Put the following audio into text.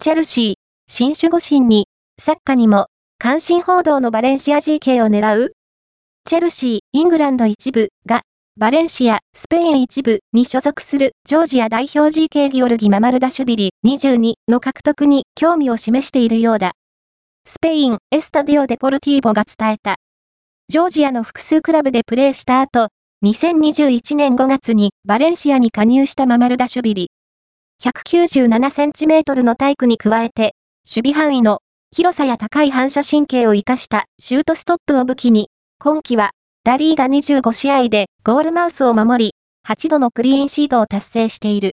チェルシー、新守護神に、サッカーにも、関心報道のバレンシア GK を狙う？チェルシー、イングランド一部が、バレンシア、スペイン一部に所属するジョージア代表 GK ギオルギ・ママルダシュビリ22の獲得に興味を示しているようだ。スペイン、エスタディオ・デポルティーボが伝えた。ジョージアの複数クラブでプレーした後、2021年5月にバレンシアに加入したママルダシュビリ。197cm の体育に加えて、守備範囲の広さや高い反射神経を活かしたシュートストップを武器に、今季はラリーが25試合でゴールマウスを守り、8度のクリーンシートを達成している。